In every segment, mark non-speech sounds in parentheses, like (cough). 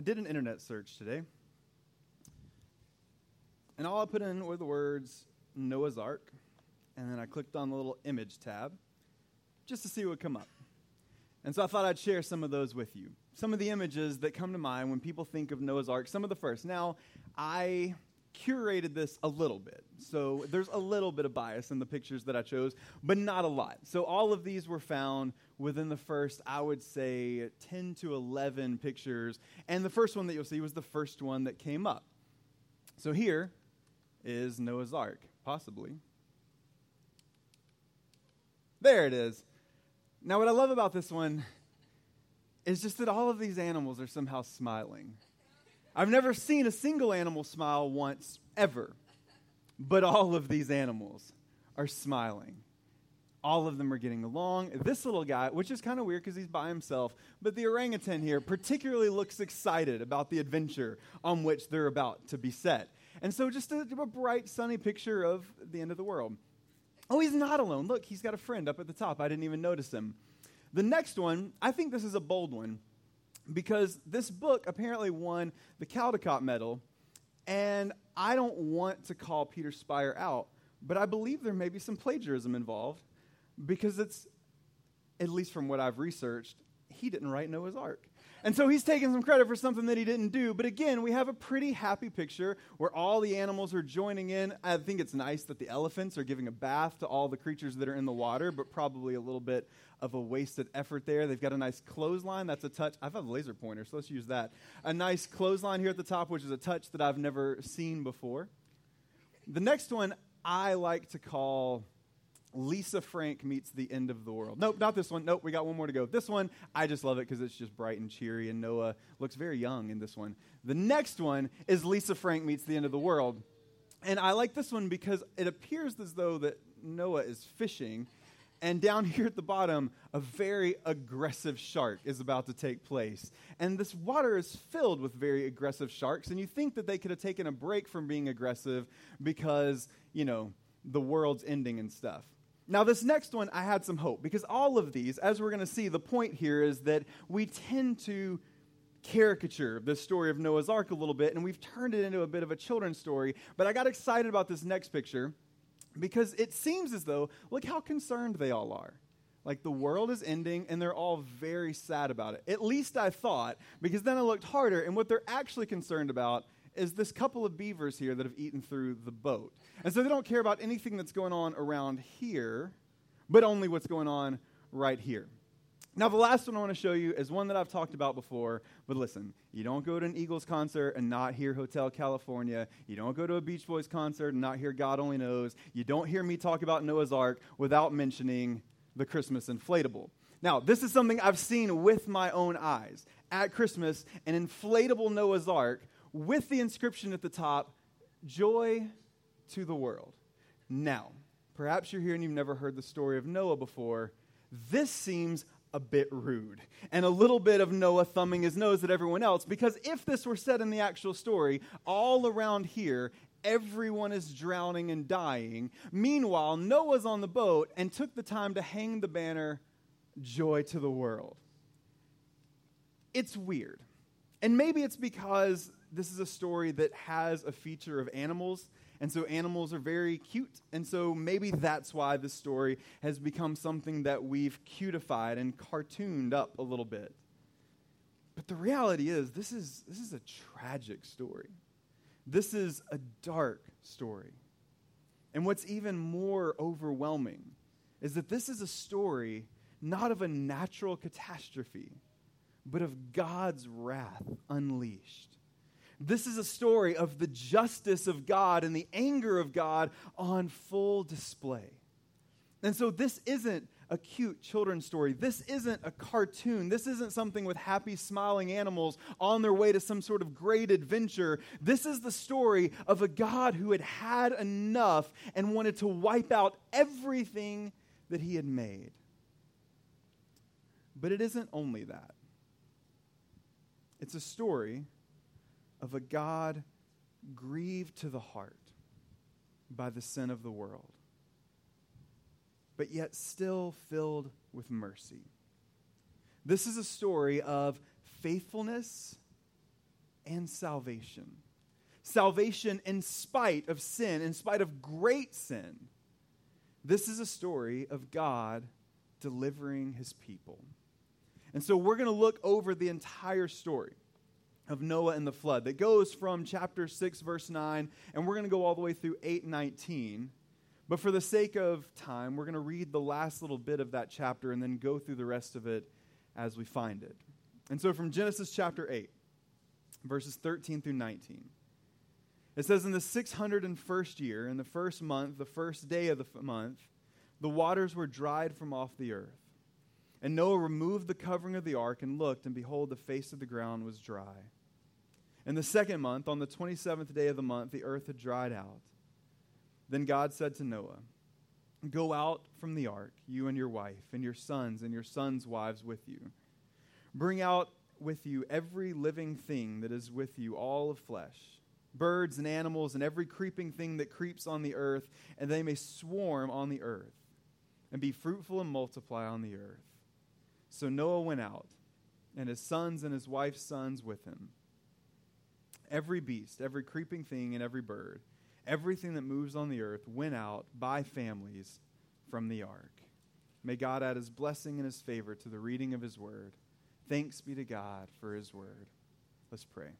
I did an internet search today. And all I put in were the words Noah's Ark. And then I clicked on the little image tab just to see what would come up. And so I thought I'd share some of those with you. Some of the images that come to mind when people think of Noah's Ark, some of the first. Now, I curated this a little bit. So there's a little bit of bias in the pictures that I chose, but not a lot. So all of these were found within the first, I would say, 10 to 11 pictures. And the first one that you'll see was the first one that came up. So here is Noah's Ark, possibly. There it is. Now, what I love about this one is just that all of these animals are somehow smiling. I've never seen a single animal smile once, ever. But all of these animals are smiling. All of them are getting along. This little guy, which is kind of weird because he's by himself, but the orangutan here particularly looks excited about the adventure on which they're about to be set. And so, just a, a bright, sunny picture of the end of the world. Oh, he's not alone. Look, he's got a friend up at the top. I didn't even notice him. The next one, I think this is a bold one because this book apparently won the Caldecott Medal, and I don't want to call Peter Spier out, but I believe there may be some plagiarism involved because it's, at least from what I've researched, he didn't write Noah's Ark. And so he's taking some credit for something that he didn't do. But again, we have a pretty happy picture where all the animals are joining in. I think it's nice that the elephants are giving a bath to all the creatures that are in the water, but probably a little bit of a wasted effort there. They've got a nice clothesline. That's a touch. I have a laser pointer, so let's use that. A nice clothesline here at the top, which is a touch that I've never seen before. The next one I like to call Lisa Frank meets the end of the world. Nope, not this one. Nope, we got one more to go. This one, I just love it because it's just bright and cheery, and Noah looks very young in this one. The next one is Lisa Frank meets the end of the world. And I like this one because it appears as though that Noah is fishing, and down (laughs) here at the bottom, a very aggressive shark is about to take place. And this water is filled with very aggressive sharks, and you think that they could have taken a break from being aggressive because, you know, the world's ending and stuff. Now, this next one, I had some hope because all of these, as we're going to see, the point here is that we tend to caricature the story of Noah's Ark a little bit, and we've turned it into a bit of a children's story. But I got excited about this next picture because it seems as though, look how concerned they all are. Like the world is ending, and they're all very sad about it. At least I thought, because then I looked harder, and what they're actually concerned about is this couple of beavers here that have eaten through the boat. And so they don't care about anything that's going on around here, but only what's going on right here. Now, the last one I want to show you is one that I've talked about before, but listen, you don't go to an Eagles concert and not hear Hotel California. You don't go to a Beach Boys concert and not hear God Only Knows. You don't hear me talk about Noah's Ark without mentioning the Christmas inflatable. Now, this is something I've seen with my own eyes. At Christmas, an inflatable Noah's Ark with the inscription at the top, Joy to the World. Now, perhaps you're here and you've never heard the story of Noah before. This seems a bit rude and a little bit of Noah thumbing his nose at everyone else because if this were said in the actual story, all around here, everyone is drowning and dying. Meanwhile, Noah's on the boat and took the time to hang the banner, Joy to the World. It's weird. And maybe it's because this is a story that has a feature of animals. And so animals are very cute. And so maybe that's why this story has become something that we've cutified and cartooned up a little bit. But the reality is, this is, this is a tragic story. This is a dark story. And what's even more overwhelming is that this is a story not of a natural catastrophe, but of God's wrath unleashed. This is a story of the justice of God and the anger of God on full display. And so this isn't a cute children's story. This isn't a cartoon. This isn't something with happy, smiling animals on their way to some sort of great adventure. This is the story of a God who had had enough and wanted to wipe out everything that he had made. But it isn't only that, it's a story of a God grieved to the heart by the sin of the world, but yet still filled with mercy. This is a story of faithfulness and salvation. Salvation in spite of sin, in spite of great sin. This is a story of God delivering his people. And so we're going to look over the entire story of Noah and the flood that goes from chapter 6, verse 9, and we're going to go all the way through 8, 19. But for the sake of time, we're going to read the last little bit of that chapter and then go through the rest of it as we find it. And so from Genesis chapter 8, verses 13 through 19. It says, In the 601st year, in the first month, the first day of the f- month, the waters were dried from off the earth. And Noah removed the covering of the ark and looked, and behold, the face of the ground was dry. In the second month, on the 27th day of the month, the earth had dried out. Then God said to Noah, Go out from the ark, you and your wife, and your sons and your sons' wives with you. Bring out with you every living thing that is with you, all of flesh, birds and animals, and every creeping thing that creeps on the earth, and they may swarm on the earth, and be fruitful and multiply on the earth. So Noah went out, and his sons and his wife's sons with him. Every beast, every creeping thing, and every bird, everything that moves on the earth went out by families from the ark. May God add his blessing and his favor to the reading of his word. Thanks be to God for his word. Let's pray.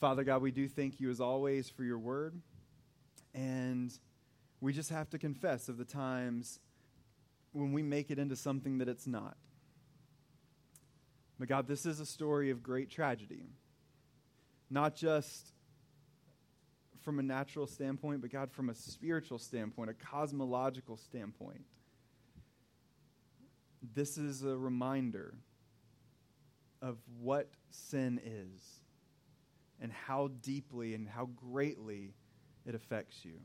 Father God, we do thank you as always for your word. And we just have to confess of the times when we make it into something that it's not. But God, this is a story of great tragedy. Not just from a natural standpoint, but God, from a spiritual standpoint, a cosmological standpoint. This is a reminder of what sin is and how deeply and how greatly it affects you.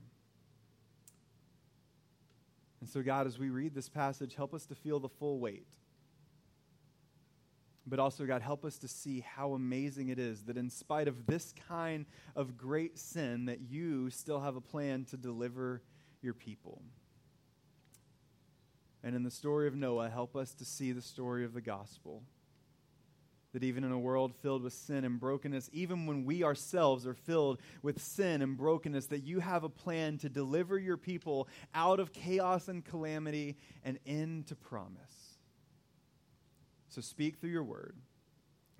And so, God, as we read this passage, help us to feel the full weight. But also, God, help us to see how amazing it is that in spite of this kind of great sin, that you still have a plan to deliver your people. And in the story of Noah, help us to see the story of the gospel that even in a world filled with sin and brokenness, even when we ourselves are filled with sin and brokenness, that you have a plan to deliver your people out of chaos and calamity and into promise. So speak through your word.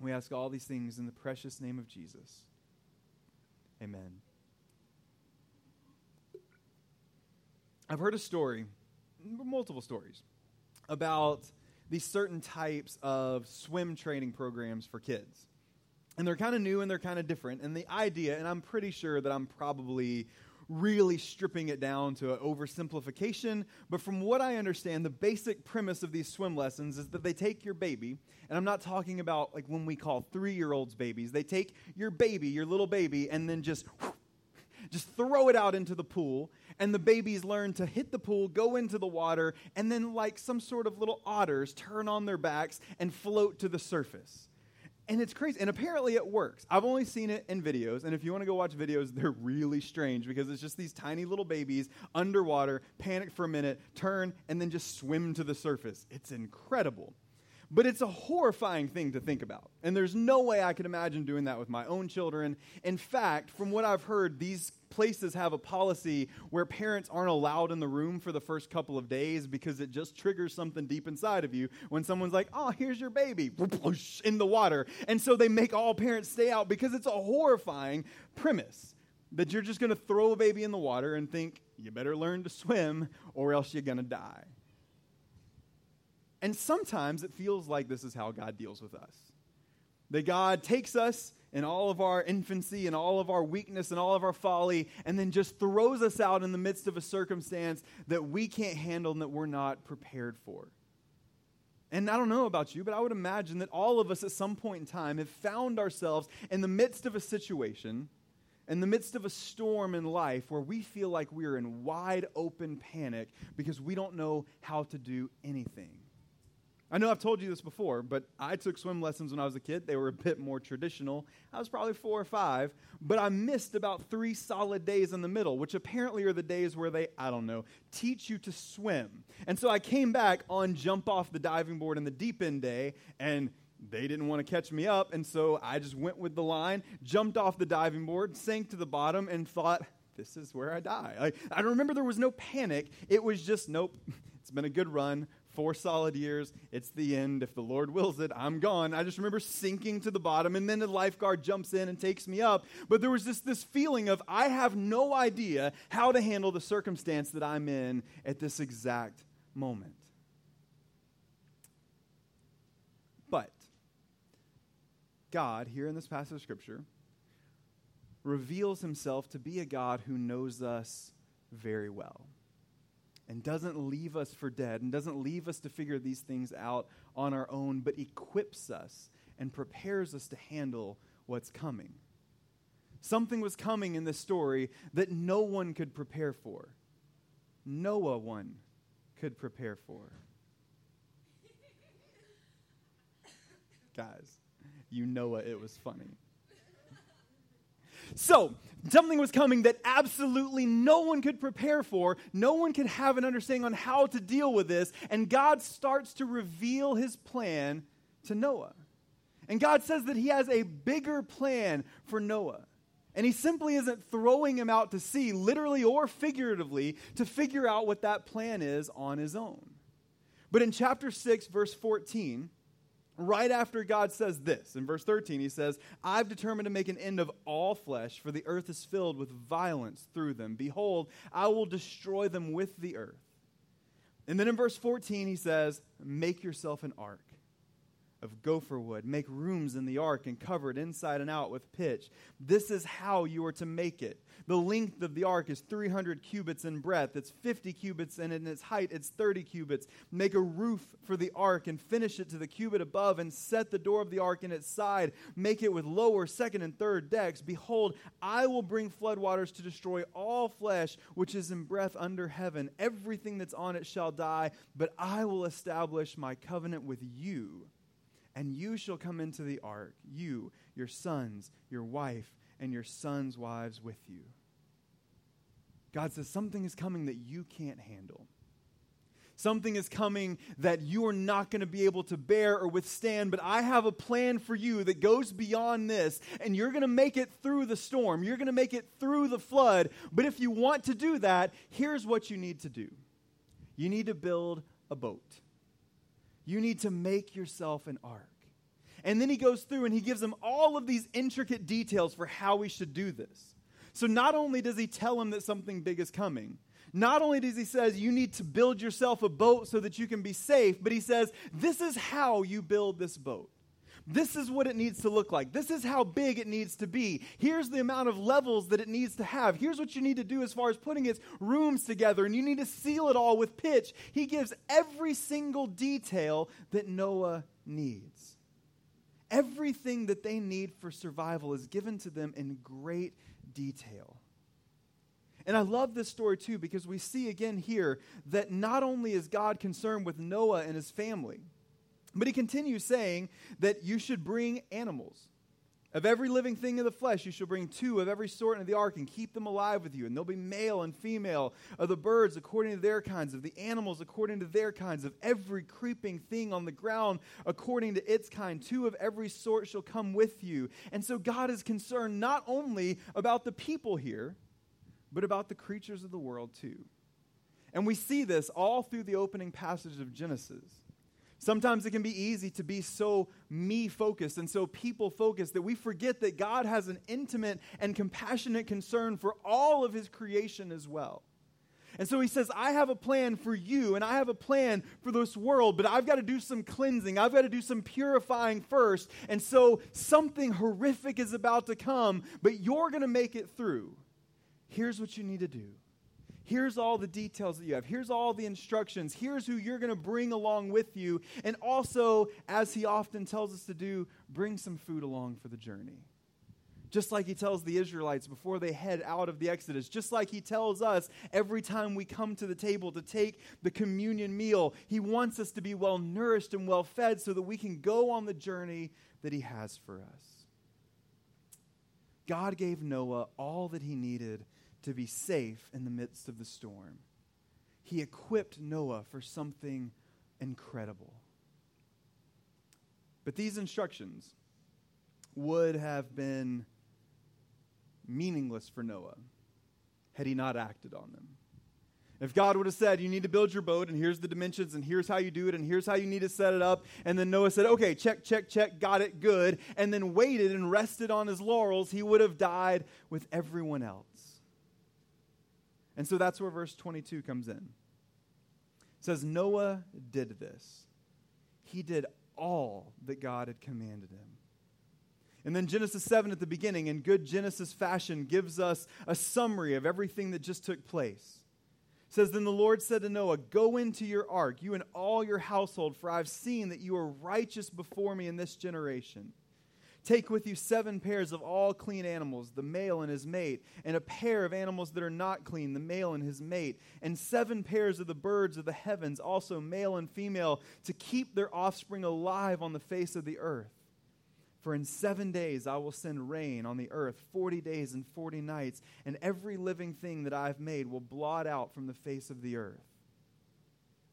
We ask all these things in the precious name of Jesus. Amen. I've heard a story, multiple stories, about these certain types of swim training programs for kids. And they're kind of new and they're kind of different. And the idea, and I'm pretty sure that I'm probably really stripping it down to an oversimplification, but from what I understand, the basic premise of these swim lessons is that they take your baby, and I'm not talking about like when we call three year olds babies, they take your baby, your little baby, and then just (laughs) just throw it out into the pool, and the babies learn to hit the pool, go into the water, and then, like some sort of little otters, turn on their backs and float to the surface. And it's crazy. And apparently it works. I've only seen it in videos. And if you want to go watch videos, they're really strange because it's just these tiny little babies underwater, panic for a minute, turn, and then just swim to the surface. It's incredible. But it's a horrifying thing to think about. And there's no way I could imagine doing that with my own children. In fact, from what I've heard, these places have a policy where parents aren't allowed in the room for the first couple of days because it just triggers something deep inside of you when someone's like, oh, here's your baby (laughs) in the water. And so they make all parents stay out because it's a horrifying premise that you're just going to throw a baby in the water and think, you better learn to swim or else you're going to die. And sometimes it feels like this is how God deals with us. That God takes us in all of our infancy and all of our weakness and all of our folly and then just throws us out in the midst of a circumstance that we can't handle and that we're not prepared for. And I don't know about you, but I would imagine that all of us at some point in time have found ourselves in the midst of a situation, in the midst of a storm in life where we feel like we are in wide open panic because we don't know how to do anything. I know I've told you this before, but I took swim lessons when I was a kid. They were a bit more traditional. I was probably four or five, but I missed about three solid days in the middle, which apparently are the days where they, I don't know, teach you to swim. And so I came back on jump off the diving board in the deep end day, and they didn't want to catch me up, and so I just went with the line, jumped off the diving board, sank to the bottom, and thought, this is where I die. I remember there was no panic. It was just, nope, (laughs) it's been a good run. Four solid years. It's the end. If the Lord wills it, I'm gone. I just remember sinking to the bottom, and then the lifeguard jumps in and takes me up. But there was just this feeling of I have no idea how to handle the circumstance that I'm in at this exact moment. But God, here in this passage of Scripture, reveals himself to be a God who knows us very well and doesn't leave us for dead and doesn't leave us to figure these things out on our own, but equips us and prepares us to handle what's coming. Something was coming in this story that no one could prepare for. Noah one could prepare for. (laughs) Guys, you know it was funny. So, something was coming that absolutely no one could prepare for. No one could have an understanding on how to deal with this. And God starts to reveal his plan to Noah. And God says that he has a bigger plan for Noah. And he simply isn't throwing him out to sea, literally or figuratively, to figure out what that plan is on his own. But in chapter 6, verse 14, right after God says this, in verse 13, he says, I've determined to make an end of all flesh, for the earth is filled with violence through them. Behold, I will destroy them with the earth. And then in verse 14, he says, Make yourself an ark of gopher wood. Make rooms in the ark and cover it inside and out with pitch. This is how you are to make it. The length of the ark is 300 cubits in breadth. It's 50 cubits, and in its height, it's 30 cubits. Make a roof for the ark and finish it to the cubit above, and set the door of the ark in its side. Make it with lower, second, and third decks. Behold, I will bring floodwaters to destroy all flesh which is in breath under heaven. Everything that's on it shall die, but I will establish my covenant with you and you shall come into the ark, you, your sons, your wife, and your sons' wives with you. God says something is coming that you can't handle. Something is coming that you are not going to be able to bear or withstand, but I have a plan for you that goes beyond this, and you're going to make it through the storm. You're going to make it through the flood. But if you want to do that, here's what you need to do you need to build a boat. You need to make yourself an ark. And then he goes through and he gives them all of these intricate details for how we should do this. So not only does he tell him that something big is coming, not only does he says you need to build yourself a boat so that you can be safe, but he says this is how you build this boat. This is what it needs to look like. This is how big it needs to be. Here's the amount of levels that it needs to have. Here's what you need to do as far as putting its rooms together, and you need to seal it all with pitch. He gives every single detail that Noah needs. Everything that they need for survival is given to them in great detail. And I love this story too because we see again here that not only is God concerned with Noah and his family, but he continues saying that you should bring animals. Of every living thing of the flesh, you shall bring two of every sort into the ark and keep them alive with you. And they'll be male and female of the birds according to their kinds, of the animals according to their kinds, of every creeping thing on the ground according to its kind. Two of every sort shall come with you. And so God is concerned not only about the people here, but about the creatures of the world too. And we see this all through the opening passage of Genesis. Sometimes it can be easy to be so me focused and so people focused that we forget that God has an intimate and compassionate concern for all of his creation as well. And so he says, I have a plan for you and I have a plan for this world, but I've got to do some cleansing. I've got to do some purifying first. And so something horrific is about to come, but you're going to make it through. Here's what you need to do Here's all the details that you have. Here's all the instructions. Here's who you're going to bring along with you. And also, as he often tells us to do, bring some food along for the journey. Just like he tells the Israelites before they head out of the Exodus, just like he tells us every time we come to the table to take the communion meal, he wants us to be well nourished and well fed so that we can go on the journey that he has for us. God gave Noah all that he needed to be safe in the midst of the storm. He equipped Noah for something incredible. But these instructions would have been meaningless for Noah had he not acted on them. If God would have said, You need to build your boat, and here's the dimensions, and here's how you do it, and here's how you need to set it up, and then Noah said, Okay, check, check, check, got it, good, and then waited and rested on his laurels, he would have died with everyone else. And so that's where verse 22 comes in. It says, Noah did this. He did all that God had commanded him. And then Genesis 7 at the beginning, in good Genesis fashion, gives us a summary of everything that just took place. It says, Then the Lord said to Noah, Go into your ark, you and all your household, for I've seen that you are righteous before me in this generation. Take with you seven pairs of all clean animals, the male and his mate, and a pair of animals that are not clean, the male and his mate, and seven pairs of the birds of the heavens, also male and female, to keep their offspring alive on the face of the earth. For in seven days I will send rain on the earth, forty days and forty nights, and every living thing that I have made will blot out from the face of the earth.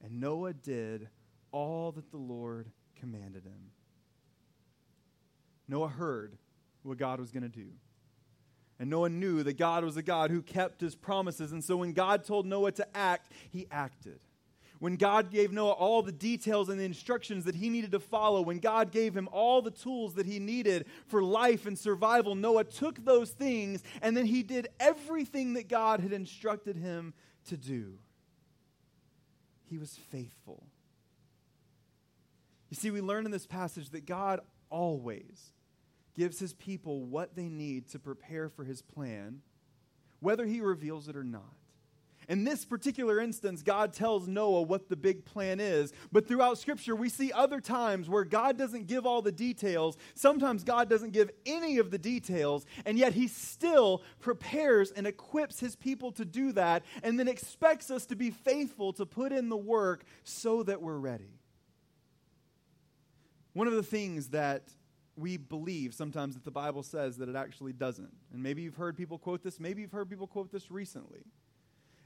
And Noah did all that the Lord commanded him. Noah heard what God was going to do. And Noah knew that God was a God who kept his promises. And so when God told Noah to act, he acted. When God gave Noah all the details and the instructions that he needed to follow, when God gave him all the tools that he needed for life and survival, Noah took those things and then he did everything that God had instructed him to do. He was faithful. You see, we learn in this passage that God always gives his people what they need to prepare for his plan, whether he reveals it or not. In this particular instance, God tells Noah what the big plan is. But throughout Scripture, we see other times where God doesn't give all the details. Sometimes God doesn't give any of the details, and yet He still prepares and equips His people to do that, and then expects us to be faithful to put in the work so that we're ready. One of the things that we believe sometimes that the Bible says that it actually doesn't, and maybe you've heard people quote this, maybe you've heard people quote this recently,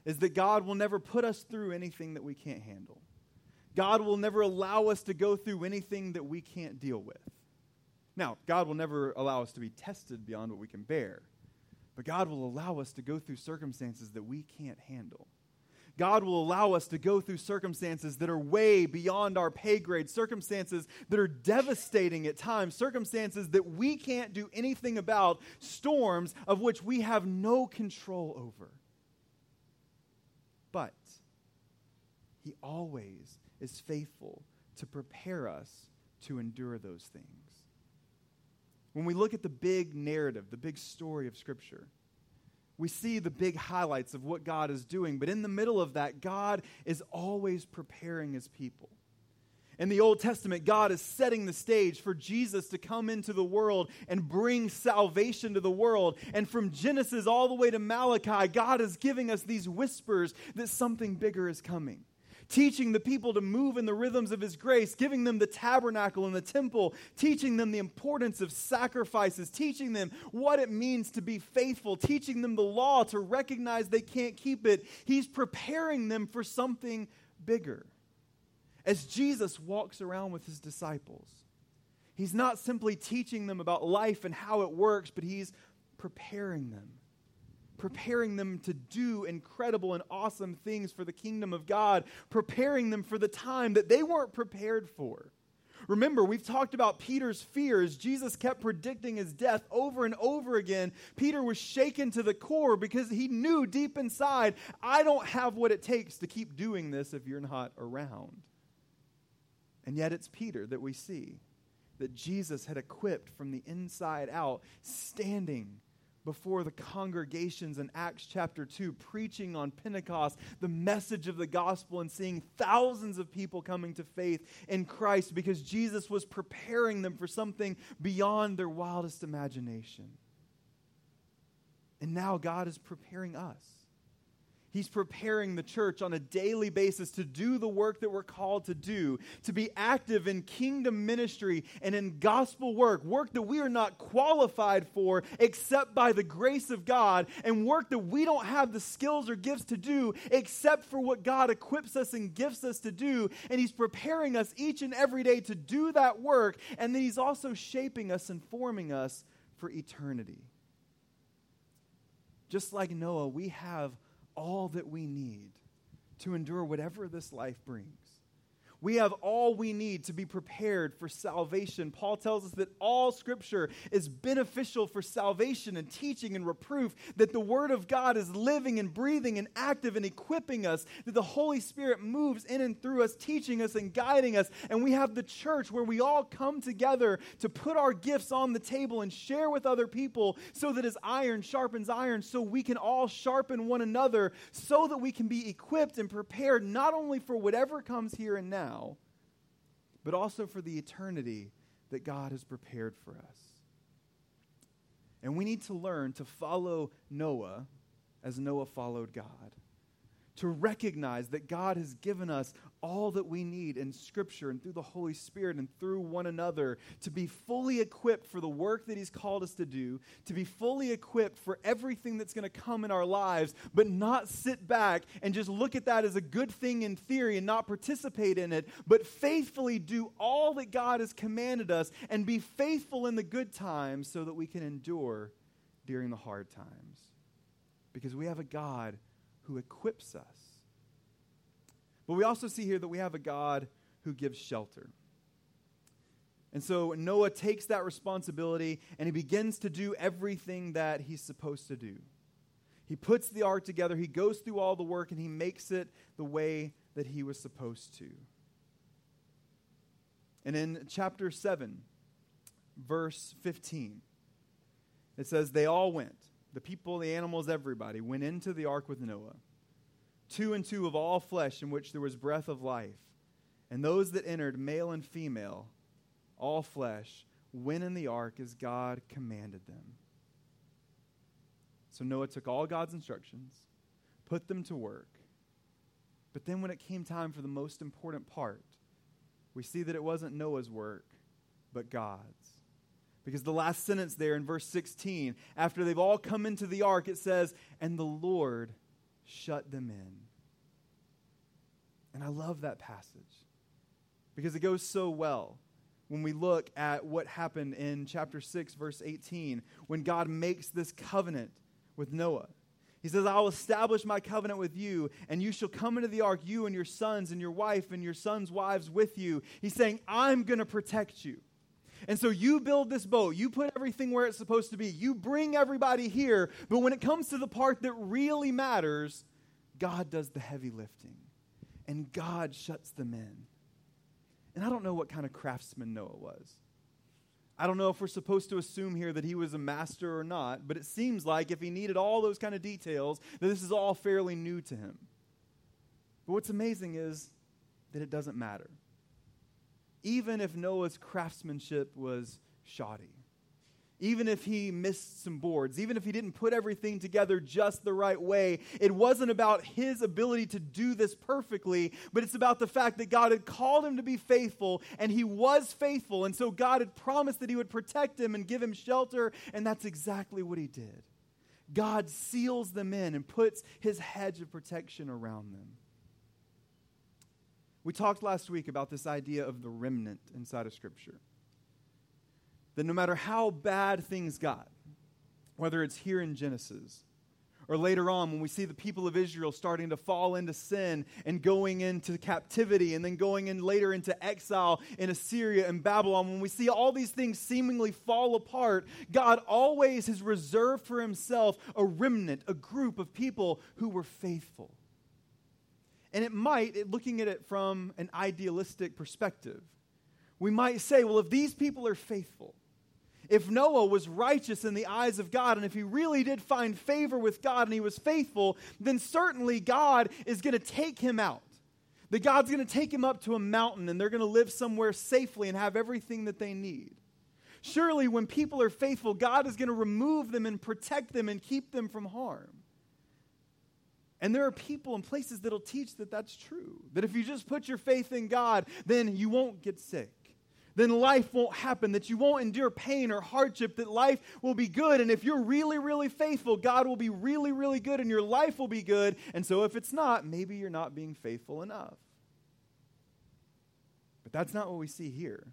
is that God will never put us through anything that we can't handle. God will never allow us to go through anything that we can't deal with. Now, God will never allow us to be tested beyond what we can bear, but God will allow us to go through circumstances that we can't handle. God will allow us to go through circumstances that are way beyond our pay grade, circumstances that are devastating at times, circumstances that we can't do anything about, storms of which we have no control over. But He always is faithful to prepare us to endure those things. When we look at the big narrative, the big story of Scripture, we see the big highlights of what God is doing, but in the middle of that, God is always preparing his people. In the Old Testament, God is setting the stage for Jesus to come into the world and bring salvation to the world. And from Genesis all the way to Malachi, God is giving us these whispers that something bigger is coming teaching the people to move in the rhythms of His grace, giving them the tabernacle and the temple, teaching them the importance of sacrifices, teaching them what it means to be faithful, teaching them the law to recognize they can't keep it. He's preparing them for something bigger. As Jesus walks around with His disciples, He's not simply teaching them about life and how it works, but He's preparing them preparing them to do incredible and awesome things for the kingdom of God, preparing them for the time that they weren't prepared for. Remember, we've talked about Peter's fears. Jesus kept predicting his death over and over again. Peter was shaken to the core because he knew deep inside, I don't have what it takes to keep doing this if you're not around. And yet it's Peter that we see that Jesus had equipped from the inside out, standing before the congregations in Acts chapter 2, preaching on Pentecost the message of the gospel and seeing thousands of people coming to faith in Christ because Jesus was preparing them for something beyond their wildest imagination. And now God is preparing us. He's preparing the church on a daily basis to do the work that we're called to do, to be active in kingdom ministry and in gospel work, work that we are not qualified for except by the grace of God, and work that we don't have the skills or gifts to do except for what God equips us and gifts us to do. And He's preparing us each and every day to do that work, and then He's also shaping us and forming us for eternity. Just like Noah, we have all that we need to endure whatever this life brings. We have all we need to be prepared for salvation. Paul tells us that all scripture is beneficial for salvation and teaching and reproof, that the word of God is living and breathing and active and equipping us, that the Holy Spirit moves in and through us, teaching us and guiding us. And we have the church where we all come together to put our gifts on the table and share with other people so that as iron sharpens iron, so we can all sharpen one another, so that we can be equipped and prepared not only for whatever comes here and now now, but also for the eternity that God has prepared for us. And we need to learn to follow Noah as Noah followed God to recognize that God has given us all that we need in Scripture and through the Holy Spirit and through one another to be fully equipped for the work that He's called us to do, to be fully equipped for everything that's going to come in our lives, but not sit back and just look at that as a good thing in theory and not participate in it, but faithfully do all that God has commanded us and be faithful in the good times so that we can endure during the hard times. Because we have a God who equips us. But we also see here that we have a God who gives shelter. And so Noah takes that responsibility and he begins to do everything that he's supposed to do. He puts the ark together, he goes through all the work, and he makes it the way that he was supposed to. And in chapter 7, verse 15, it says, They all went the people, the animals, everybody, went into the ark with Noah, two and two of all flesh in which there was breath of life. And those that entered, male and female, all flesh, went in the ark as God commanded them. So Noah took all God's instructions, put them to work. But then when it came time for the most important part, we see that it wasn't Noah's work, but God's. Because the last sentence there in verse 16, after they've all come into the ark, it says, And the Lord shut them in. And I love that passage because it goes so well when we look at what happened in chapter 6, verse 18, when God makes this covenant with Noah. He says, I will establish my covenant with you, and you shall come into the ark, you and your sons and your wife and your sons' wives with you. He's saying, I'm going to protect you. And so you build this boat, you put everything where it's supposed to be, you bring everybody here, but when it comes to the part that really matters, God does the heavy lifting. And God shuts them in. And I don't know what kind of craftsman Noah was. I don't know if we're supposed to assume here that he was a master or not, but it seems like if he needed all those kind of details, that this is all fairly new to him. But what's amazing is that it doesn't matter even if Noah's craftsmanship was shoddy, even if he missed some boards, even if he didn't put everything together just the right way, it wasn't about his ability to do this perfectly, but it's about the fact that God had called him to be faithful, and he was faithful. And so God had promised that he would protect him and give him shelter, and that's exactly what he did. God seals them in and puts his hedge of protection around them. We talked last week about this idea of the remnant inside of Scripture. That no matter how bad things got, whether it's here in Genesis or later on when we see the people of Israel starting to fall into sin and going into captivity and then going in later into exile in Assyria and Babylon, when we see all these things seemingly fall apart, God always has reserved for himself a remnant, a group of people who were faithful. And it might, looking at it from an idealistic perspective, we might say, well, if these people are faithful, if Noah was righteous in the eyes of God, and if he really did find favor with God and he was faithful, then certainly God is going to take him out. That God's going to take him up to a mountain and they're going to live somewhere safely and have everything that they need. Surely, when people are faithful, God is going to remove them and protect them and keep them from harm. And there are people and places that'll teach that that's true. That if you just put your faith in God, then you won't get sick. Then life won't happen, that you won't endure pain or hardship, that life will be good. And if you're really, really faithful, God will be really, really good and your life will be good. And so if it's not, maybe you're not being faithful enough. But that's not what we see here.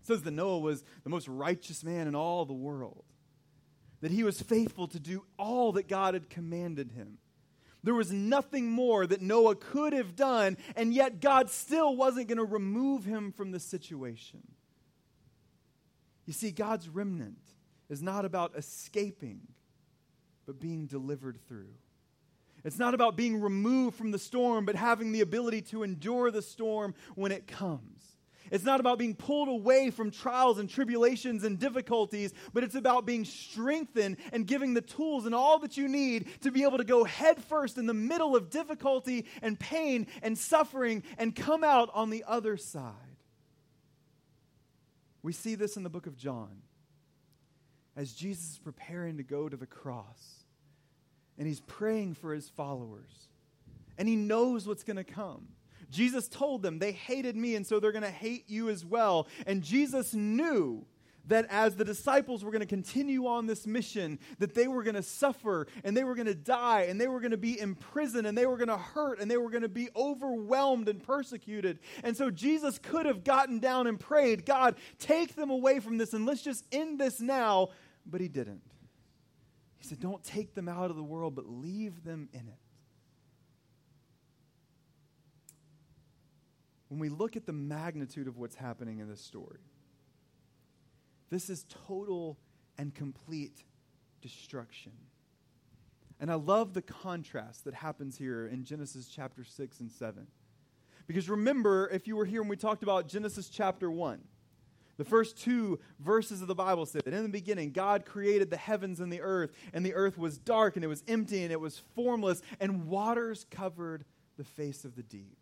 It says that Noah was the most righteous man in all the world, that he was faithful to do all that God had commanded him. There was nothing more that Noah could have done, and yet God still wasn't going to remove him from the situation. You see, God's remnant is not about escaping, but being delivered through. It's not about being removed from the storm, but having the ability to endure the storm when it comes. It's not about being pulled away from trials and tribulations and difficulties, but it's about being strengthened and giving the tools and all that you need to be able to go headfirst in the middle of difficulty and pain and suffering and come out on the other side. We see this in the book of John as Jesus is preparing to go to the cross and he's praying for his followers and he knows what's going to come. Jesus told them they hated me, and so they're going to hate you as well. And Jesus knew that as the disciples were going to continue on this mission, that they were going to suffer and they were going to die and they were going to be imprisoned and they were going to hurt and they were going to be overwhelmed and persecuted. And so Jesus could have gotten down and prayed, God, take them away from this and let's just end this now. But he didn't. He said, Don't take them out of the world, but leave them in it. When we look at the magnitude of what's happening in this story, this is total and complete destruction. And I love the contrast that happens here in Genesis chapter 6 and 7. Because remember, if you were here when we talked about Genesis chapter 1, the first two verses of the Bible said that in the beginning, God created the heavens and the earth, and the earth was dark and it was empty and it was formless, and waters covered the face of the deep.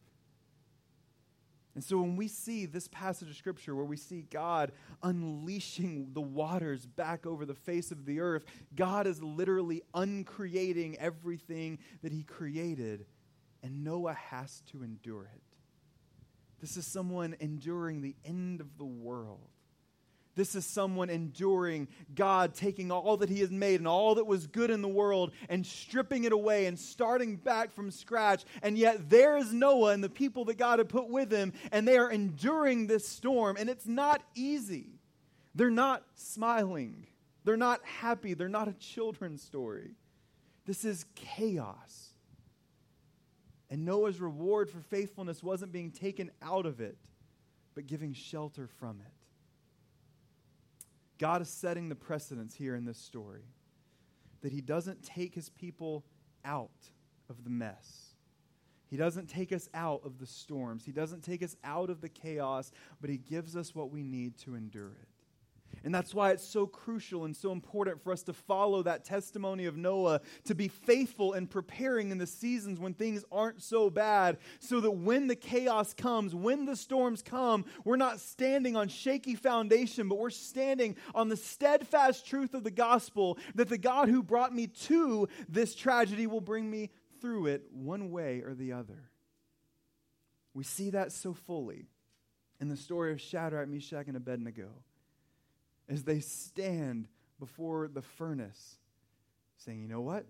And so when we see this passage of Scripture where we see God unleashing the waters back over the face of the earth, God is literally uncreating everything that He created, and Noah has to endure it. This is someone enduring the end of the world. This is someone enduring God taking all that He has made and all that was good in the world and stripping it away and starting back from scratch. And yet there is Noah and the people that God had put with him, and they are enduring this storm. And it's not easy. They're not smiling, they're not happy, they're not a children's story. This is chaos. And Noah's reward for faithfulness wasn't being taken out of it, but giving shelter from it. God is setting the precedence here in this story that He doesn't take His people out of the mess. He doesn't take us out of the storms. He doesn't take us out of the chaos, but He gives us what we need to endure it. And that's why it's so crucial and so important for us to follow that testimony of Noah, to be faithful in preparing in the seasons when things aren't so bad, so that when the chaos comes, when the storms come, we're not standing on shaky foundation, but we're standing on the steadfast truth of the gospel that the God who brought me to this tragedy will bring me through it one way or the other. We see that so fully in the story of Shadrach, Meshach, and Abednego as they stand before the furnace, saying, You know what?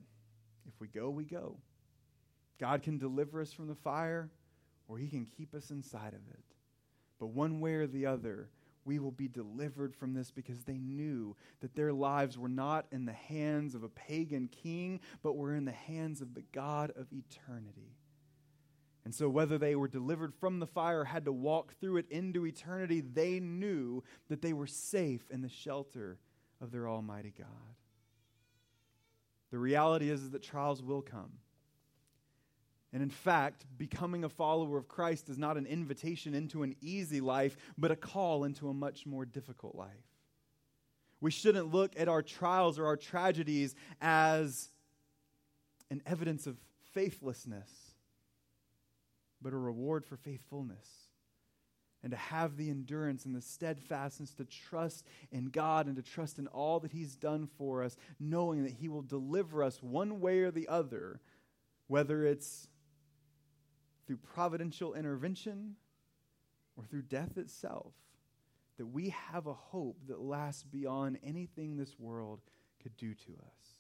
If we go, we go. God can deliver us from the fire, or He can keep us inside of it. But one way or the other, we will be delivered from this because they knew that their lives were not in the hands of a pagan king, but were in the hands of the God of eternity. And so, whether they were delivered from the fire or had to walk through it into eternity, they knew that they were safe in the shelter of their Almighty God. The reality is, is that trials will come. And in fact, becoming a follower of Christ is not an invitation into an easy life, but a call into a much more difficult life. We shouldn't look at our trials or our tragedies as an evidence of faithlessness but a reward for faithfulness. And to have the endurance and the steadfastness to trust in God and to trust in all that He's done for us, knowing that He will deliver us one way or the other, whether it's through providential intervention or through death itself, that we have a hope that lasts beyond anything this world could do to us.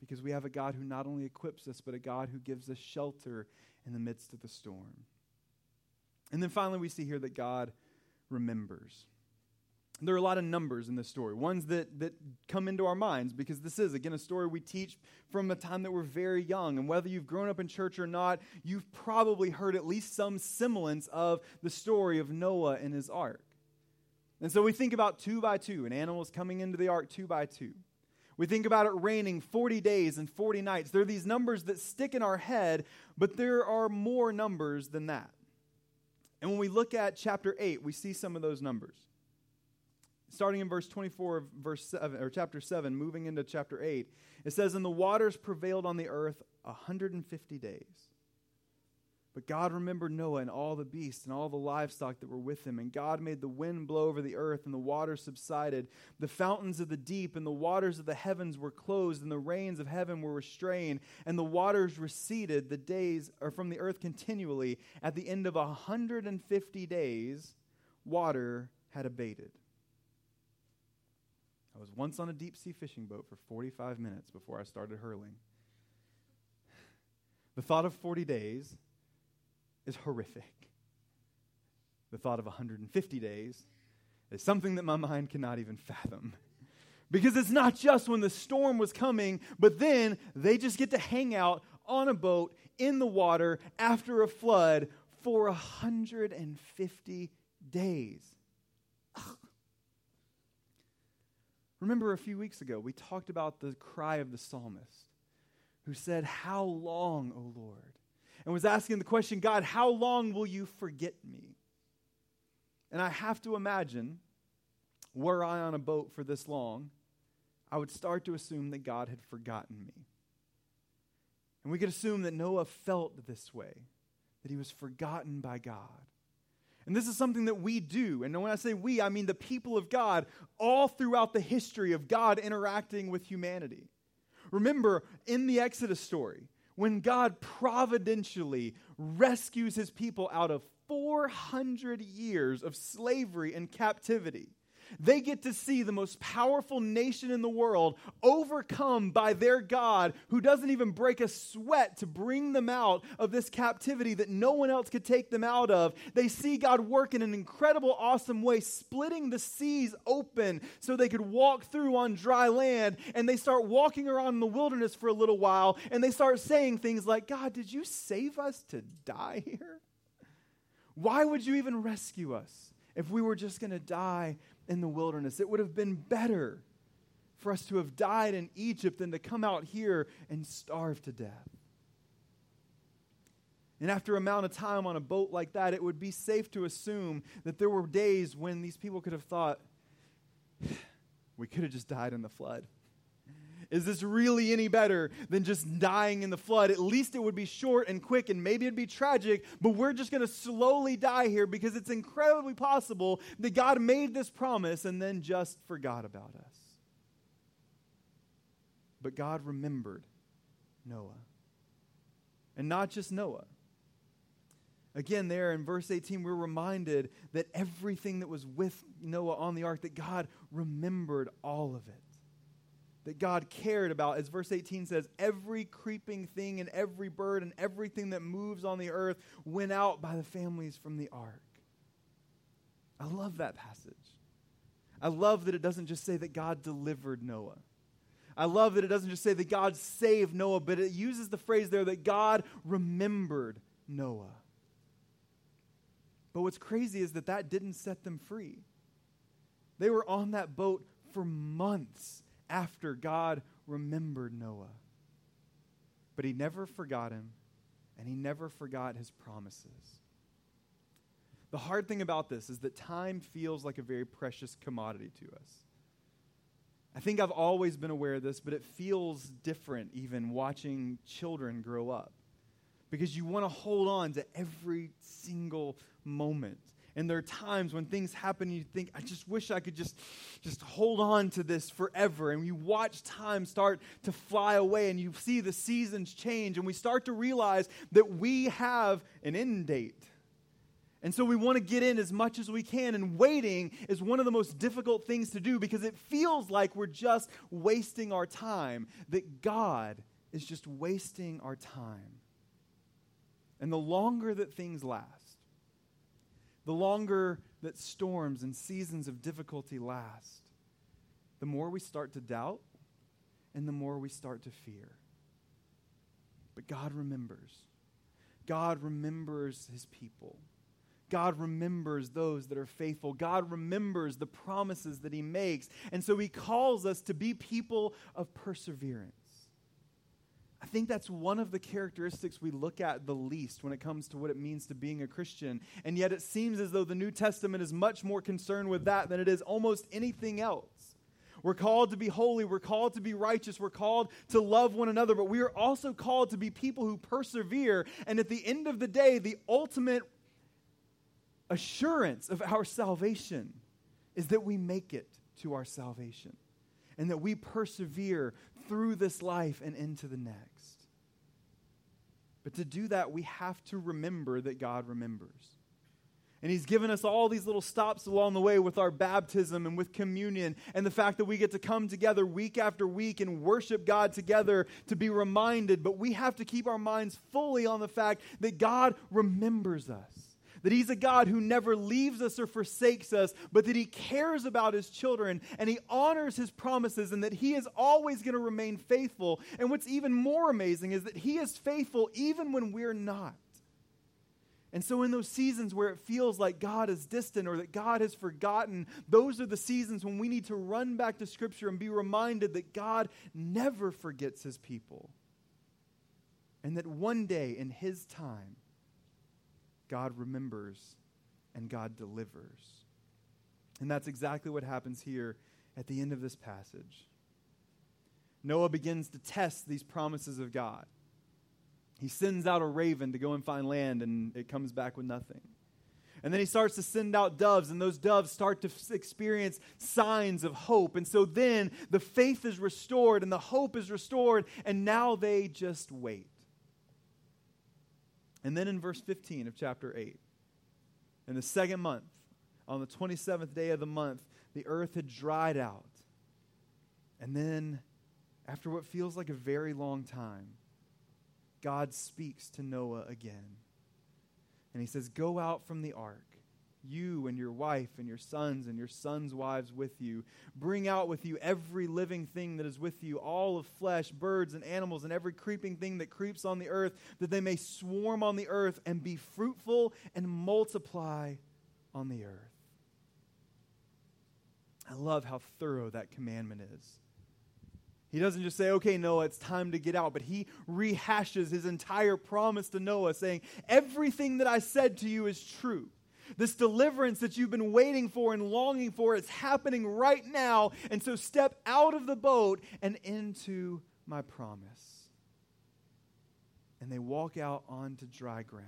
Because we have a God who not only equips us, but a God who gives us shelter in the midst of the storm. And then finally, we see here that God remembers. There are a lot of numbers in this story, ones that, that come into our minds because this is, again, a story we teach from a time that we're very young. And whether you've grown up in church or not, you've probably heard at least some semblance of the story of Noah and his ark. And so we think about two by two, and animals coming into the ark two by two. We think about it raining 40 days and 40 nights. There are these numbers that stick in our head, but there are more numbers than that. And when we look at chapter 8, we see some of those numbers. Starting in verse 24 of verse 7 or chapter 7, moving into chapter 8, it says, And the waters prevailed on the earth 150 days. But God remembered Noah and all the beasts and all the livestock that were with him. And God made the wind blow over the earth, and the waters subsided. The fountains of the deep and the waters of the heavens were closed, and the rains of heaven were restrained, and the waters receded the days or from the earth continually. At the end of a 150 days, water had abated. I was once on a deep sea fishing boat for 45 minutes before I started hurling. The thought of 40 days is horrific. The thought of 150 days is something that my mind cannot even fathom. Because it's not just when the storm was coming, but then they just get to hang out on a boat in the water after a flood for 150 days. Ugh. Remember a few weeks ago, we talked about the cry of the psalmist who said, How long, O Lord? And was asking the question God, how long will you forget me? And I have to imagine, were I on a boat for this long, I would start to assume that God had forgotten me. And we could assume that Noah felt this way, that he was forgotten by God. And this is something that we do. And when I say we, I mean the people of God all throughout the history of God interacting with humanity. Remember, in the Exodus story, when God providentially rescues his people out of 400 years of slavery and captivity. They get to see the most powerful nation in the world overcome by their God, who doesn't even break a sweat to bring them out of this captivity that no one else could take them out of. They see God work in an incredible, awesome way, splitting the seas open so they could walk through on dry land. And they start walking around in the wilderness for a little while, and they start saying things like, God, did you save us to die here? Why would you even rescue us if we were just going to die in the wilderness. It would have been better for us to have died in Egypt than to come out here and starve to death. And after a amount of time on a boat like that, it would be safe to assume that there were days when these people could have thought, (sighs) we could have just died in the flood. Is this really any better than just dying in the flood? At least it would be short and quick, and maybe it'd be tragic, but we're just going to slowly die here because it's incredibly possible that God made this promise and then just forgot about us. But God remembered Noah. And not just Noah. Again, there in verse 18, we're reminded that everything that was with Noah on the ark, that God remembered all of it that God cared about. As verse 18 says, every creeping thing and every bird and everything that moves on the earth went out by the families from the ark. I love that passage. I love that it doesn't just say that God delivered Noah. I love that it doesn't just say that God saved Noah, but it uses the phrase there that God remembered Noah. But what's crazy is that that didn't set them free. They were on that boat for months after God remembered Noah. But he never forgot him, and he never forgot his promises. The hard thing about this is that time feels like a very precious commodity to us. I think I've always been aware of this, but it feels different even watching children grow up because you want to hold on to every single moment. And there are times when things happen and you think, I just wish I could just, just hold on to this forever. And you watch time start to fly away and you see the seasons change. And we start to realize that we have an end date. And so we want to get in as much as we can. And waiting is one of the most difficult things to do because it feels like we're just wasting our time, that God is just wasting our time. And the longer that things last, the longer that storms and seasons of difficulty last, the more we start to doubt and the more we start to fear. But God remembers. God remembers his people. God remembers those that are faithful. God remembers the promises that He makes. And so He calls us to be people of perseverance. I think that's one of the characteristics we look at the least when it comes to what it means to being a Christian. And yet it seems as though the New Testament is much more concerned with that than it is almost anything else. We're called to be holy. We're called to be righteous. We're called to love one another. But we are also called to be people who persevere. And at the end of the day, the ultimate assurance of our salvation is that we make it to our salvation and that we persevere through this life and into the next. But to do that, we have to remember that God remembers. And He's given us all these little stops along the way with our baptism and with communion, and the fact that we get to come together week after week and worship God together to be reminded. But we have to keep our minds fully on the fact that God remembers us that He's a God who never leaves us or forsakes us, but that He cares about His children and He honors His promises and that He is always going to remain faithful. And what's even more amazing is that He is faithful even when we're not. And so, in those seasons where it feels like God is distant or that God has forgotten, those are the seasons when we need to run back to Scripture and be reminded that God never forgets His people. And that one day in His time, God remembers and God delivers. And that's exactly what happens here at the end of this passage. Noah begins to test these promises of God. He sends out a raven to go and find land, and it comes back with nothing. And then he starts to send out doves, and those doves start to experience signs of hope. And so then the faith is restored, and the hope is restored, and now they just wait. And then in verse 15 of chapter 8, in the second month, on the 27th day of the month, the earth had dried out. And then, after what feels like a very long time, God speaks to Noah again. And he says, Go out from the ark you and your wife and your sons and your sons' wives with you. Bring out with you every living thing that is with you, all of flesh, birds and animals, and every creeping thing that creeps on the earth, that they may swarm on the earth and be fruitful and multiply on the earth. I love how thorough that commandment is. He doesn't just say, okay, Noah, it's time to get out, but he rehashes his entire promise to Noah, saying, Everything that I said to you is true. This deliverance that you've been waiting for and longing for, it's happening right now. And so step out of the boat and into my promise. And they walk out onto dry ground.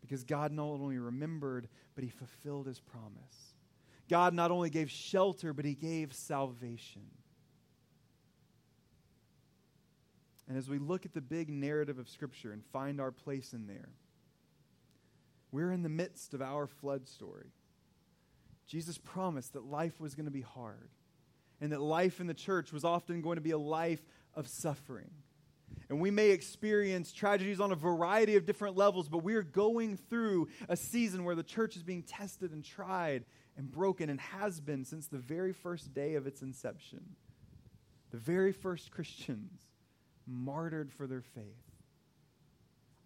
Because God not only remembered, but he fulfilled his promise. God not only gave shelter, but he gave salvation. And as we look at the big narrative of Scripture and find our place in there, we're in the midst of our flood story. Jesus promised that life was going to be hard and that life in the church was often going to be a life of suffering. And we may experience tragedies on a variety of different levels, but we are going through a season where the church is being tested and tried and broken and has been since the very first day of its inception. The very first Christians martyred for their faith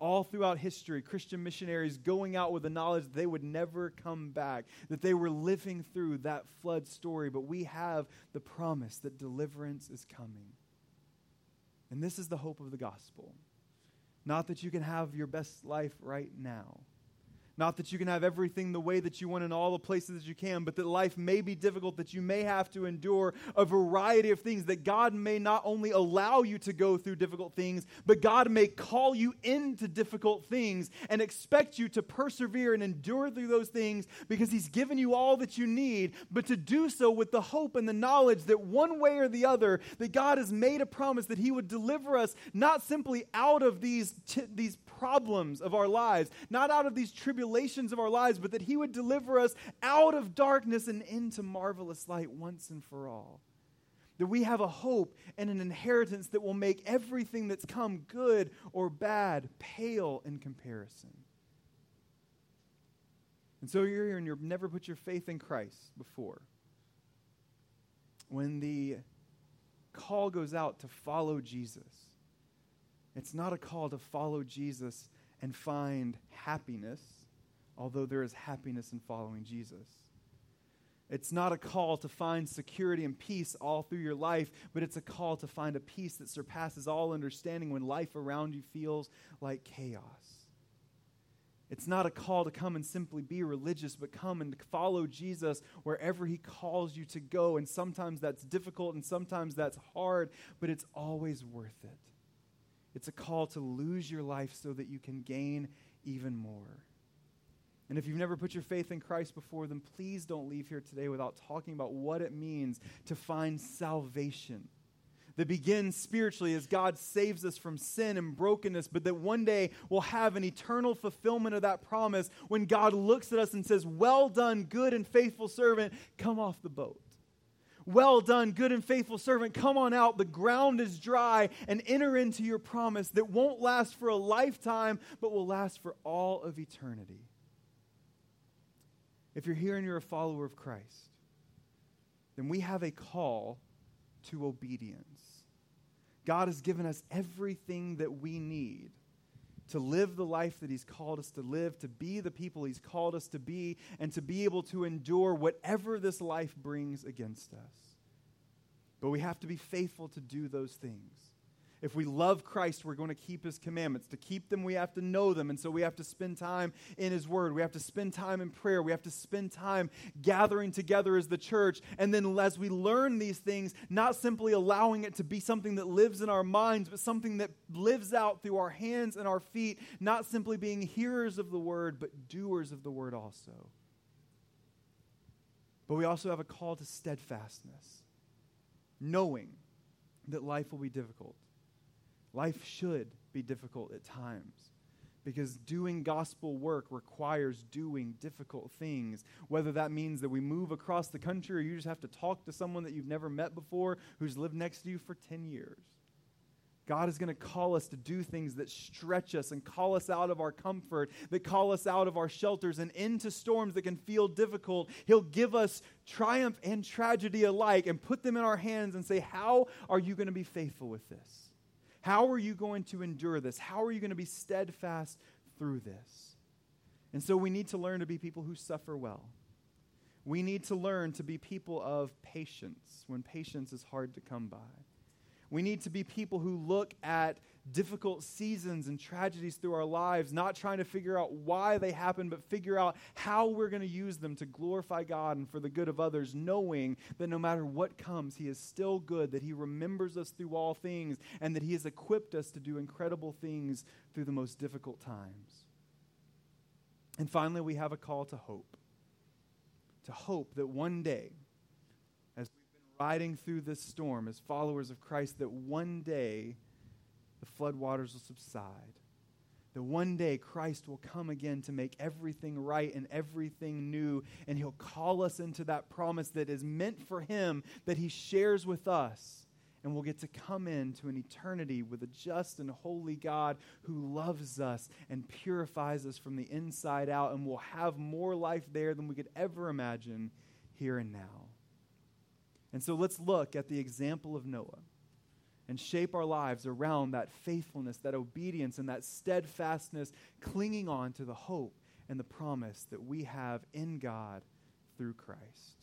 all throughout history, Christian missionaries going out with the knowledge that they would never come back, that they were living through that flood story. But we have the promise that deliverance is coming. And this is the hope of the gospel. Not that you can have your best life right now, Not that you can have everything the way that you want in all the places that you can, but that life may be difficult, that you may have to endure a variety of things, that God may not only allow you to go through difficult things, but God may call you into difficult things and expect you to persevere and endure through those things because He's given you all that you need, but to do so with the hope and the knowledge that one way or the other, that God has made a promise that He would deliver us not simply out of these, t- these problems of our lives, not out of these tribulations of our lives, but that He would deliver us out of darkness and into marvelous light once and for all. That we have a hope and an inheritance that will make everything that's come, good or bad, pale in comparison. And so you're here and you've never put your faith in Christ before. When the call goes out to follow Jesus, it's not a call to follow Jesus and find happiness, although there is happiness in following Jesus. It's not a call to find security and peace all through your life, but it's a call to find a peace that surpasses all understanding when life around you feels like chaos. It's not a call to come and simply be religious, but come and follow Jesus wherever he calls you to go. And sometimes that's difficult and sometimes that's hard, but it's always worth it. It's a call to lose your life so that you can gain even more. And if you've never put your faith in Christ before, then please don't leave here today without talking about what it means to find salvation that begins spiritually as God saves us from sin and brokenness, but that one day we'll have an eternal fulfillment of that promise when God looks at us and says, Well done, good and faithful servant, come off the boat. Well done, good and faithful servant. Come on out. The ground is dry and enter into your promise that won't last for a lifetime, but will last for all of eternity. If you're here and you're a follower of Christ, then we have a call to obedience. God has given us everything that we need to live the life that He's called us to live, to be the people He's called us to be, and to be able to endure whatever this life brings against us. But we have to be faithful to do those things. If we love Christ, we're going to keep his commandments. To keep them, we have to know them. And so we have to spend time in his word. We have to spend time in prayer. We have to spend time gathering together as the church. And then as we learn these things, not simply allowing it to be something that lives in our minds, but something that lives out through our hands and our feet, not simply being hearers of the word, but doers of the word also. But we also have a call to steadfastness, knowing that life will be difficult Life should be difficult at times because doing gospel work requires doing difficult things. Whether that means that we move across the country or you just have to talk to someone that you've never met before who's lived next to you for 10 years. God is going to call us to do things that stretch us and call us out of our comfort, that call us out of our shelters and into storms that can feel difficult. He'll give us triumph and tragedy alike and put them in our hands and say, How are you going to be faithful with this? How are you going to endure this? How are you going to be steadfast through this? And so we need to learn to be people who suffer well. We need to learn to be people of patience when patience is hard to come by. We need to be people who look at difficult seasons and tragedies through our lives, not trying to figure out why they happen, but figure out how we're going to use them to glorify God and for the good of others, knowing that no matter what comes, He is still good, that He remembers us through all things, and that He has equipped us to do incredible things through the most difficult times. And finally, we have a call to hope. To hope that one day, as we've been riding through this storm as followers of Christ, that one day, the floodwaters will subside. That one day Christ will come again to make everything right and everything new, and He'll call us into that promise that is meant for Him, that He shares with us. And we'll get to come into an eternity with a just and holy God who loves us and purifies us from the inside out, and we'll have more life there than we could ever imagine here and now. And so let's look at the example of Noah and shape our lives around that faithfulness, that obedience, and that steadfastness, clinging on to the hope and the promise that we have in God through Christ.